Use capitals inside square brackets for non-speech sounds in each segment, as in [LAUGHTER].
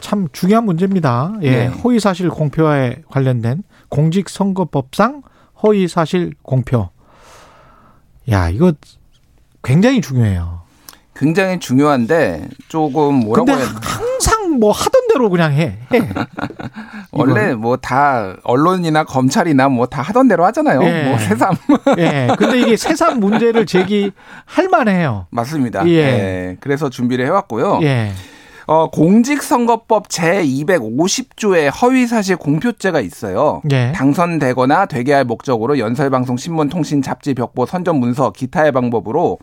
참 중요한 문제입니다. 예, 네. 허위 사실 공표에 관련된 공직선거법상 허위 사실 공표. 야, 이거 굉장히 중요해요. 굉장히 중요한데 조금 뭐라고 해야 되나? 항상 뭐 하던 대로 그냥 해. 해. [LAUGHS] 원래 뭐 다 언론이나 검찰이나 뭐 다 하던 대로 하잖아요. 예. 뭐 새삼 예. 근데 이게 세상 문제를 제기할 만해요. 맞습니다. 예. 예. 그래서 준비를 해왔고요. 예. 어, 공직선거법 제 250조의 허위사실 공표죄가 있어요. 예. 당선되거나 되게 할 목적으로 연설방송, 신문, 통신, 잡지, 벽보, 선전 문서, 기타의 방법으로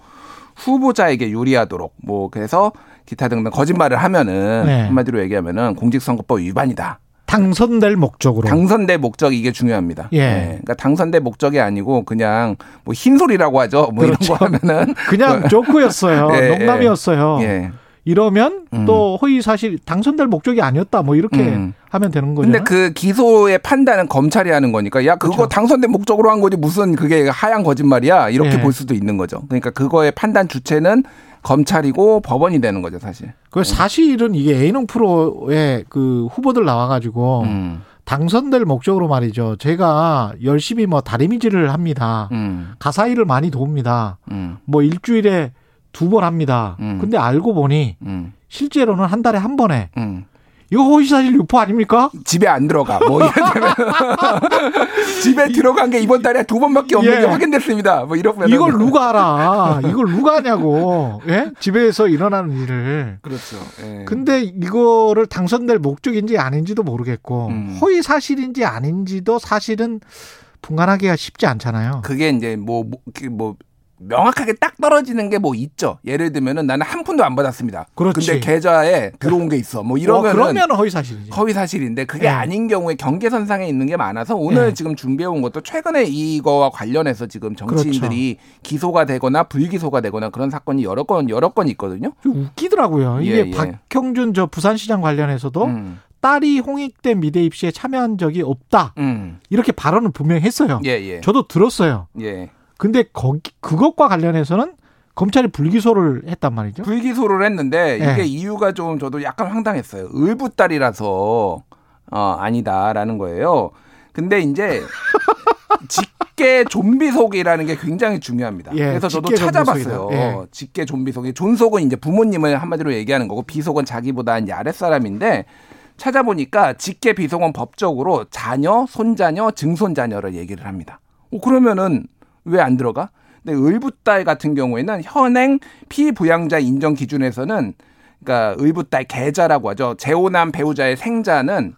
후보자에게 유리하도록 뭐 그래서 기타 등등 거짓말을 하면은 네. 한마디로 얘기하면은 공직선거법 위반이다. 당선될 목적으로. 당선될 목적이 이게 중요합니다. 예. 네. 그러니까 당선될 목적이 아니고 그냥 뭐 흰소리라고 하죠. 뭐 그렇죠. 이런 거 하면은 그냥 [LAUGHS] 조크였어요. 예, 농담이었어요. 예. 이러면 음. 또 허위 사실 당선될 목적이 아니었다. 뭐 이렇게 음. 하면 되는 거죠. 근데 그 기소의 판단은 검찰이 하는 거니까 야 그거 그렇죠. 당선된 목적으로 한 거지 무슨 그게 하얀 거짓말이야 이렇게 예. 볼 수도 있는 거죠. 그러니까 그거의 판단 주체는 검찰이고 법원이 되는 거죠 사실. 그 사실은 이게 A농 프로의 그 후보들 나와가지고 음, 당선될 목적으로 말이죠. 제가 열심히 뭐 다리미질을 합니다. 음, 가사 일을 많이 도웁니다. 음, 뭐 일주일에 두 번 합니다. 음. 근데 알고 보니 음, 실제로는 한 달에 한 번에 음. 이거 허위사실 유포 아닙니까? 집에 안 들어가. 뭐 이러면 [LAUGHS] 집에 들어간 게 이번 달에 두 번밖에 없는 예. 게 확인됐습니다. 뭐 이러면 이걸 누가 알아? 이걸 누가 하냐고. 예? 집에서 일어나는 일을. 그렇죠. 예. 근데 이거를 당선될 목적인지 아닌지도 모르겠고 음. 허위 사실인지 아닌지도 사실은 분간하기가 쉽지 않잖아요. 그게 이제 뭐, 뭐, 그 뭐, 명확하게 딱 떨어지는 게 뭐 있죠. 예를 들면은 나는 한 푼도 안 받았습니다. 그렇지. 근데 계좌에 들어온 게 있어. 뭐 어, 이러면은 그러면 허위 사실이지. 허위 사실인데 그게 예. 아닌 경우에 경계선상에 있는 게 많아서 오늘 예. 지금 준비해 온 것도 최근에 이거와 관련해서 지금 정치인들이 그렇죠. 기소가 되거나 불기소가 되거나 그런 사건이 여러 건 여러 건 있거든요. 좀 웃기더라고요. 이게 예, 예. 박형준 저 부산시장 관련해서도 음, 딸이 홍익대 미대 입시에 참여한 적이 없다. 음, 이렇게 발언을 분명히 했어요. 예, 예, 저도 들었어요. 예. 근데 거기 그것과 관련해서는 검찰이 불기소를 했단 말이죠. 불기소를 했는데 예. 이게 이유가 좀 저도 약간 황당했어요. 의붓딸이라서 어, 아니다라는 거예요. 근데 이제 [LAUGHS] 직계 좀비 속이라는 게 굉장히 중요합니다. 예, 그래서 저도 찾아봤어요. 예. 직계 좀비 속이 존속은 이제 부모님을 한마디로 얘기하는 거고 비속은 자기보다 이제 아랫 사람인데 찾아보니까 직계 비속은 법적으로 자녀, 손자녀, 증손자녀를 얘기를 합니다. 어, 그러면은 왜 안 들어가? 근데 의붓딸 같은 경우에는 현행 피부양자 인정 기준에서는 그러니까 의붓딸 계자라고 하죠. 재혼한 배우자의 생자는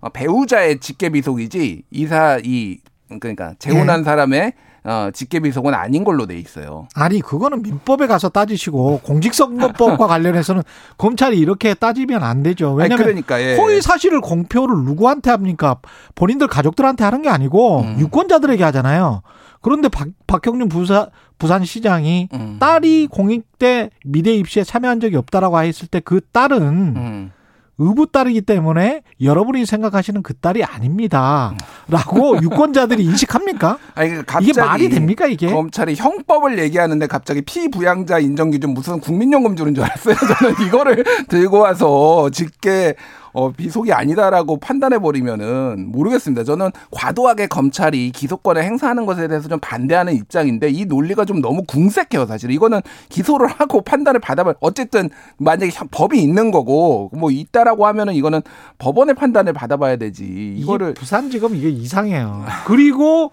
어, 배우자의 직계비속이지 이사 이 그러니까 재혼한 사람의 어, 직계비속은 아닌 걸로 돼 있어요. 아니 그거는 민법에 가서 따지시고 공직선거법과 [LAUGHS] 관련해서는 검찰이 이렇게 따지면 안 되죠. 아니, 왜냐하면 그러니까 예. 허위 사실을 공표를 누구한테 합니까? 본인들 가족들한테 하는 게 아니고 음. 유권자들에게 하잖아요. 그런데 박, 박형준 부사, 부산시장이 음. 딸이 공익대 미대 입시에 참여한 적이 없다라고 했을 때 그 딸은 음. 의붓딸이기 때문에 여러분이 생각하시는 그 딸이 아닙니다. 라고 [LAUGHS] 유권자들이 인식합니까? 아니 그 갑자기 이게 말이 됩니까, 이게? 검찰이 형법을 얘기하는데 갑자기 피부양자 인정 기준 무슨 국민연금 주는 줄 알았어요. [LAUGHS] 저는 이거를 들고 와서 직계 어, 비속이 아니다라고 판단해 버리면은 모르겠습니다. 저는 과도하게 검찰이 기소권을 행사하는 것에 대해서 좀 반대하는 입장인데 이 논리가 좀 너무 궁색해요, 사실. 이거는 기소를 하고 판단을 받아봐. 어쨌든 만약에 형- 법이 있는 거고 뭐 있다라고 하면은 이거는 법원의 판단을 받아봐야 되지. 이거를 부산지검 이게 이상해요. 그리고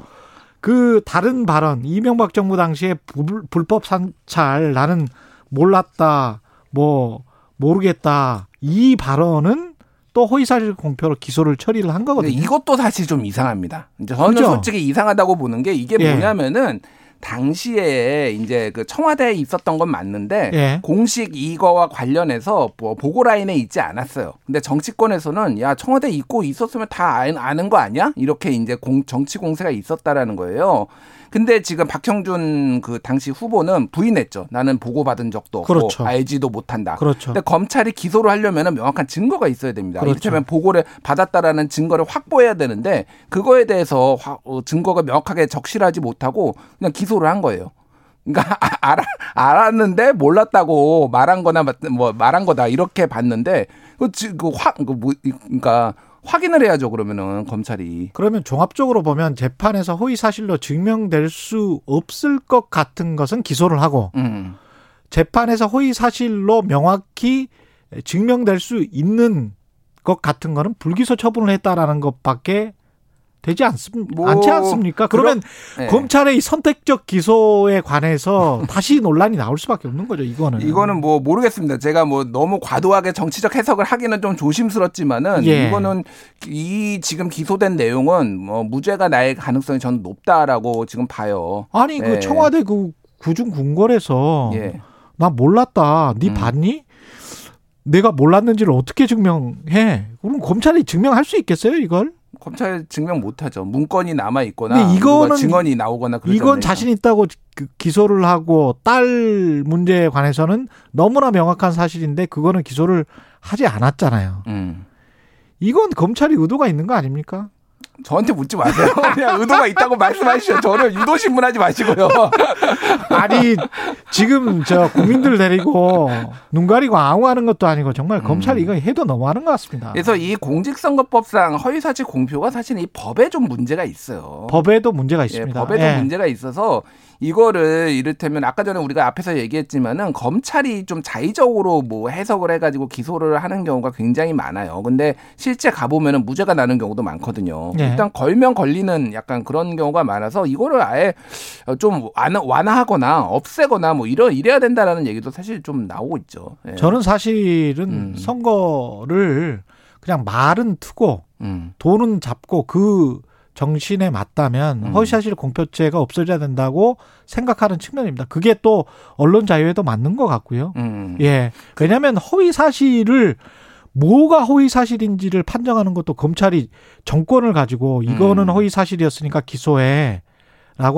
그 다른 발언 이명박 정부 당시에 불, 불법 산찰 나는 몰랐다 뭐 모르겠다 이 발언은 또 허위사실 공표로 기소를 처리를 한 거거든요. 이것도 사실 좀 이상합니다. 이제 저는 그죠? 솔직히 이상하다고 보는 게 이게 예. 뭐냐면은 당시에 이제 그 청와대에 있었던 건 맞는데 예. 공식 이거와 관련해서 뭐 보고 라인에 있지 않았어요. 근데 정치권에서는 야 청와대 있고 있었으면 다 아는 거 아니야? 이렇게 이제 공, 정치 공세가 있었다라는 거예요. 근데 지금 박형준 그 당시 후보는 부인했죠. 나는 보고받은 적도 없고 그렇죠. 알지도 못한다. 그렇죠. 근데 검찰이 기소를 하려면 명확한 증거가 있어야 됩니다. 그렇죠. 이를테면 보고를 받았다라는 증거를 확보해야 되는데 그거에 대해서 화- 어, 증거가 명확하게 적실하지 못하고 그냥 기소를 한 거예요. 그러니까 [LAUGHS] 아- 알아, 알았는데 몰랐다고 말한 거나 맞- 뭐 말한 거다 이렇게 봤는데 그, 지- 그 확, 그 뭐, 그러니까 확인을 해야죠 그러면은 검찰이. 그러면 종합적으로 보면 재판에서 허위 사실로 증명될 수 없을 것 같은 것은 기소를 하고 음. 재판에서 허위 사실로 명확히 증명될 수 있는 것 같은 거는 불기소 처분을 했다라는 것밖에 되지 않습, 뭐, 않지 않습니까? 그러면 네. 검찰의 이 선택적 기소에 관해서 [LAUGHS] 다시 논란이 나올 수밖에 없는 거죠. 이거는. 이거는 뭐 모르겠습니다. 제가 뭐 너무 과도하게 정치적 해석을 하기는 좀 조심스럽지만은 예. 이거는 이 지금 기소된 내용은 뭐 무죄가 날 가능성이 저는 높다라고 지금 봐요. 아니 네. 그 청와대 그 구중 궁궐에서 예. 나 몰랐다. 네 음. 봤니? 내가 몰랐는지를 어떻게 증명해? 그럼 검찰이 증명할 수 있겠어요, 이걸? 검찰 증명 못하죠. 문건이 남아 있거나 이거는 증언이 나오거나 그러지 이건? 자신 있다고 그 기소를 하고 딸 문제에 관해서는 너무나 명확한 사실인데 그거는 기소를 하지 않았잖아요. 음. 이건 검찰이 의도가 있는 거 아닙니까? 저한테 묻지 마세요. [LAUGHS] 그냥 의도가 있다고 말씀하시죠. 저를 유도 신문하지 마시고요. [LAUGHS] 아니 지금 저 국민들 데리고 눈 가리고 아웅하는 것도 아니고 정말 음. 검찰이 이거 해도 너무하는 것 같습니다. 그래서 이 공직선거법상 허위사실 공표가 사실 이 법에 좀 문제가 있어요. 법에도 문제가 예, 있습니다. 법에도 예. 문제가 있어서 이거를 이를테면 아까 전에 우리가 앞에서 얘기했지만은 검찰이 좀 자의적으로 뭐 해석을 해가지고 기소를 하는 경우가 굉장히 많아요. 근데 실제 가보면은 무죄가 나는 경우도 많거든요. 네. 일단 걸면 걸리는 약간 그런 경우가 많아서 이거를 아예 좀 완화, 완화하거나 없애거나 뭐 이러 이래야 된다라는 얘기도 사실 좀 나오고 있죠. 예. 저는 사실은 음. 선거를 그냥 말은 트고 음. 돈은 잡고 그 정신에 맞다면 음. 허위사실 공표죄가 없어져야 된다고 생각하는 측면입니다. 그게 또 언론 자유에도 맞는 것 같고요. 음. 예. 왜냐하면 허위 사실을 뭐가 허위 사실인지를 판정하는 것도 검찰이 정권을 가지고 이거는 음. 허위 사실이었으니까 기소해라고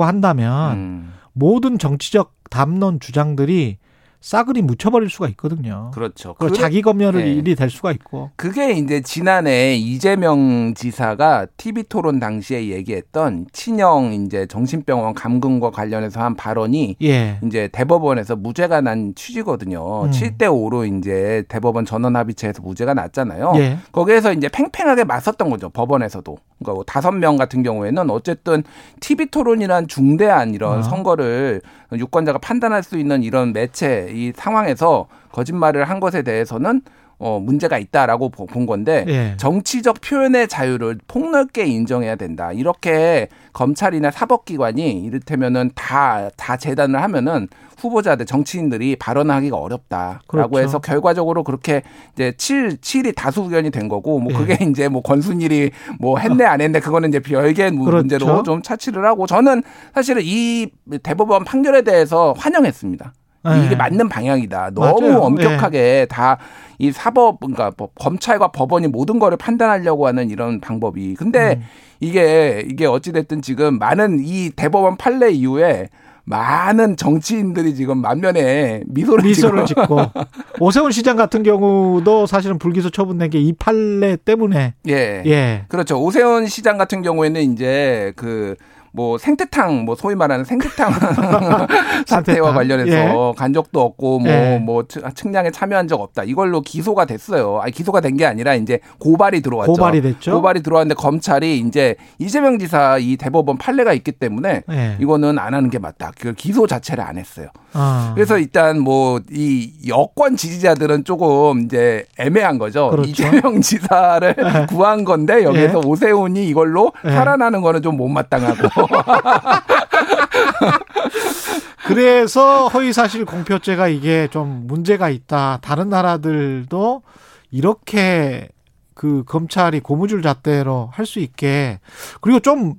한다면 음. 모든 정치적 담론 주장들이 싸그리 묻혀버릴 수가 있거든요. 그렇죠. 그 자기 검열이 네. 일이 될 수가 있고. 그게 이제 지난해 이재명 지사가 TV 토론 당시에 얘기했던 친형 이제 정신병원 감금과 관련해서 한 발언이 예. 이제 대법원에서 무죄가 난 취지거든요. 음. 7대 5로 이제 대법원 전원 합의체에서 무죄가 났잖아요. 예. 거기에서 이제 팽팽하게 맞섰던 거죠. 법원에서도. 그러니까 뭐 다섯 명 같은 경우에는 어쨌든 TV 토론이란 중대한 이런 어. 선거를 유권자가 판단할 수 있는 이런 매체 이 상황에서 거짓말을 한 것에 대해서는 어 문제가 있다라고 보- 본 건데 예. 정치적 표현의 자유를 폭넓게 인정해야 된다. 이렇게 검찰이나 사법기관이 이를테면은 다, 다 재단을 하면은 후보자들, 정치인들이 발언하기가 어렵다라고 그렇죠. 해서 결과적으로 그렇게 이제 7, 7이 다수 의견이 된 거고 뭐 예. 그게 [LAUGHS] 이제 뭐 권순일이 뭐 했네 안 했네 그거는 이제 별개 무- 그렇죠. 문제로 좀 차치를 하고 저는 사실은 이 대법원 판결에 대해서 환영했습니다. 네. 이게 맞는 방향이다. 너무 맞아요. 엄격하게 다이 사법 그러니까 법- 검찰과 법원이 모든 거를 판단하려고 하는 이런 방법이. 근데 음. 이게 이게 어찌 됐든 지금 많은 이 대법원 판례 이후에 많은 정치인들이 지금 만면에 미소를, 미소를 짓고 [LAUGHS] 오세훈 시장 같은 경우도 사실은 불기소 처분된 게 이 판례 때문에 예. 예. 그렇죠. 오세훈 시장 같은 경우에는 이제 그 뭐 생태탕 뭐 소위 말하는 생태탕 [LAUGHS] 사태와. 관련해서 간 적도 없고 뭐 예. 뭐 측량에 참여한 적 없다. 이걸로 기소가 됐어요. 아니 기소가 된 게 아니라 이제 고발이 들어왔죠. 고발이 됐죠. 고발이 들어왔는데 검찰이 이제 이재명 지사 이 대법원 판례가 있기 때문에 예. 이거는 안 하는 게 맞다. 그 기소 자체를 안 했어요. 아. 그래서 일단 뭐 이 여권 지지자들은 조금 이제 애매한 거죠. 그렇죠. 이재명 지사를 [LAUGHS] 구한 건데 여기서 예. 오세훈이 이걸로 예. 살아나는 거는 좀 못마땅하고. [LAUGHS] 그래서 허위사실 공표죄가 이게 좀 문제가 있다. 다른 나라들도 이렇게 그 검찰이 고무줄 잣대로 할 수 있게 그리고 좀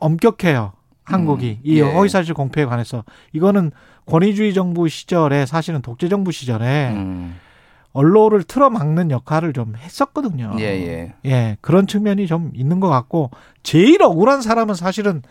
엄격해요. 한국이 음, 이 예. 허위사실 공표에 관해서 이거는 권위주의 정부 시절에 사실은 독재 정부 시절에 음. 언론을 틀어막는 역할을 좀 했었거든요. 예, 예. 예, 그런 측면이 좀 있는 것 같고 제일 억울한 사람은 사실은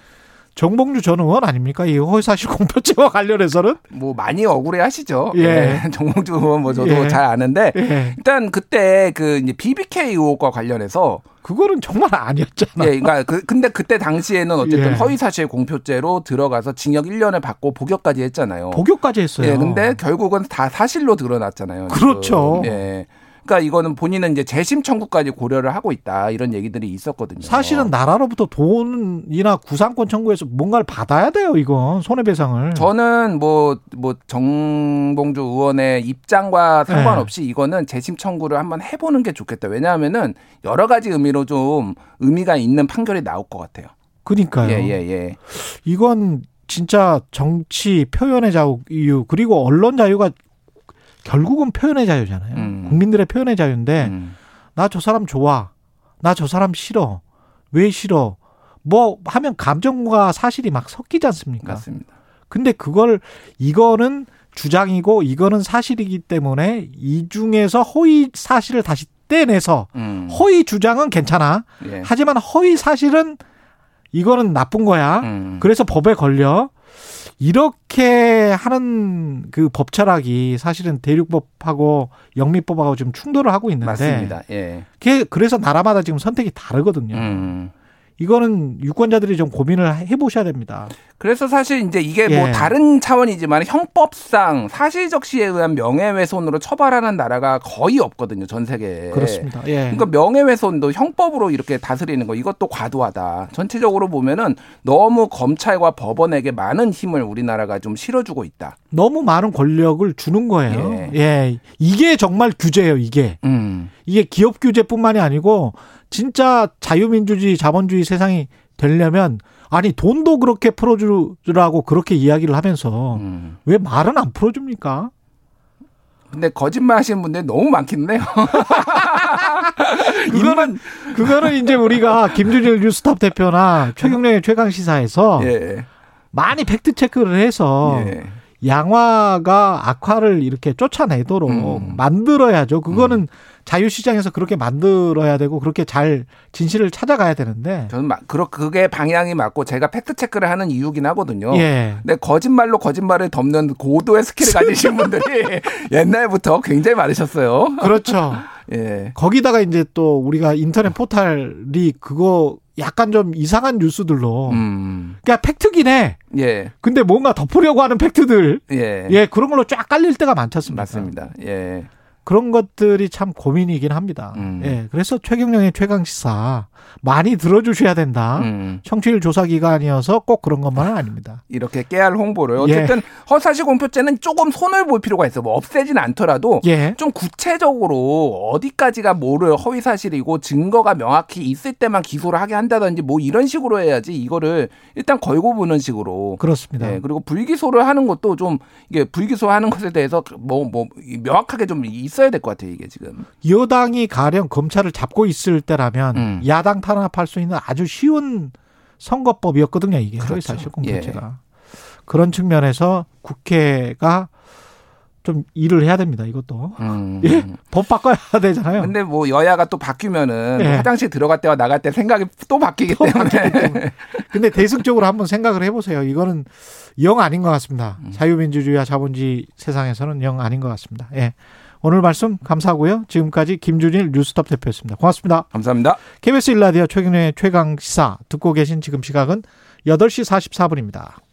정봉주 전 의원 아닙니까? 이 허위사실 공표죄와 관련해서는 뭐 많이 억울해 하시죠. 예. 예. 정몽주 의원 뭐 저도 예. 잘 아는데 예, 일단 그때 그 이제 BBK 의혹과 관련해서 그거는 정말 아니었잖아. 예, 그러니까 그 근데 그때 당시에는 어쨌든 예. 허위사실 공표죄로 들어가서 징역 1년을 받고 복역까지 했잖아요. 복역까지 했어요. 예, 근데 결국은 다 사실로 드러났잖아요. 지금. 그렇죠. 예. 그러니까 이거는 본인은 이제 재심 청구까지 고려를 하고 있다 이런 얘기들이 있었거든요. 사실은 나라로부터 돈이나 구상권 청구해서 뭔가를 받아야 돼요. 이건 손해배상을. 저는 뭐, 뭐, 정봉주 의원의 입장과 상관없이 네. 이거는 재심 청구를 한번 해보는 게 좋겠다. 왜냐하면은 여러 가지 의미로 좀 의미가 있는 판결이 나올 것 같아요. 그러니까요. 예, 예, 예. 이건 진짜 정치 표현의 자유 그리고 언론 자유가 결국은 표현의 자유잖아요. 음. 국민들의 표현의 자유인데 음. 나저 사람 좋아. 나 저 사람 싫어. 왜 싫어? 뭐 하면 감정과 사실이 막 섞이지 않습니까? 맞습니다. 근데 그걸 이거는 주장이고 이거는 사실이기 때문에 이 중에서 허위 사실을 다시 떼내서 음. 허위 주장은 괜찮아. 예. 하지만 허위 사실은 이거는 나쁜 거야. 음. 그래서 법에 걸려. 이렇게 하는 그 법 철학이 사실은 대륙법하고 영미법하고 지금 충돌을 하고 있는데 맞습니다. 예. 그게 그래서 나라마다 지금 선택이 다르거든요. 음. 이거는 유권자들이 좀 고민을 해보셔야 됩니다. 그래서 사실 이제 이게 예. 뭐 다른 차원이지만 형법상 사실적 시에 의한 명예훼손으로 처벌하는 나라가 거의 없거든요. 전 세계에. 그렇습니다. 예. 그러니까 명예훼손도 형법으로 이렇게 다스리는 거 이것도 과도하다. 전체적으로 보면은 너무 검찰과 법원에게 많은 힘을 우리나라가 좀 실어주고 있다. 너무 많은 권력을 주는 거예요. 예. 예. 이게 정말 규제예요, 이게. 음. 이게 기업 규제뿐만이 아니고 진짜 자유민주주의, 자본주의 세상이 되려면 아니 돈도 그렇게 풀어주라고 그렇게 이야기를 하면서 음. 왜 말은 안 풀어줍니까? 근데 거짓말 하시는 분들이 너무 많긴 해요. [LAUGHS] 그거는 그거는 이제 우리가 김준일 뉴스탑 대표나 최경련의 최강 시사에서 예. 많이 팩트 체크를 해서 예. 양화가 악화를 이렇게 쫓아내도록 음. 만들어야죠. 그거는 자유시장에서 그렇게 만들어야 되고 그렇게 잘 진실을 찾아가야 되는데 저는 막 그렇 그게 방향이 맞고 제가 팩트 체크를 하는 이유긴 하거든요. 예. 근데 거짓말로 거짓말을 덮는 고도의 스킬을 가지신 [LAUGHS] 분들이 옛날부터 굉장히 많으셨어요. 그렇죠. 예. 거기다가 이제 또 우리가 인터넷 포탈이 그거 약간 좀 이상한 뉴스들로 음. 그러니까 팩트긴 해. 예. 근데 뭔가 덮으려고 하는 팩트들 예. 예 그런 걸로 쫙 깔릴 때가 많지 않습니까? 맞습니다. 예. 그런 것들이 참 고민이긴 합니다. 음. 예 그래서 최경영의 최강 시사 많이 들어주셔야 된다. 음. 청취율 조사 기간이어서 꼭 그런 것만은 아닙니다. 이렇게 깨알 홍보를 예. 어쨌든 허사실 공표죄는 조금 손을 볼 필요가 있어. 뭐 없애진 않더라도 예. 좀 구체적으로 어디까지가 뭐를 허위 사실이고 증거가 명확히 있을 때만 기소를 하게 한다든지 뭐 이런 식으로 해야지 이거를 일단 걸고 보는 식으로 그렇습니다. 예, 그리고 불기소를 하는 것도 좀 이게 불기소하는 것에 대해서 뭐뭐 명확하게 좀 있어야 될 것 같아요 이게 지금. 여당이 가령 검찰을 잡고 있을 때라면 음. 야당 탄압할 수 있는 아주 쉬운 선거법이었거든요. 이게 그렇죠. 사실 공표제가 그런 측면에서 국회가 좀 일을 해야 됩니다. 이것도 음. 예? 법 바꿔야 되잖아요. 근데 뭐 여야가 또 바뀌면은 예. 화장실 들어갈 때와 나갈 때 생각이 또 바뀌기 또 때문에. 때문에. 근데 대승적으로 한번 생각을 해보세요. 이거는 영 아닌 것 같습니다. 음. 자유민주주의와 자본주의 세상에서는 영 아닌 것 같습니다. 예. 오늘 말씀 감사하고요. 지금까지 김준일 뉴스톱 대표였습니다. 고맙습니다. 감사합니다. KBS 일라디오 최경련의 최강 시사 듣고 계신 지금 시각은 8시 44분입니다.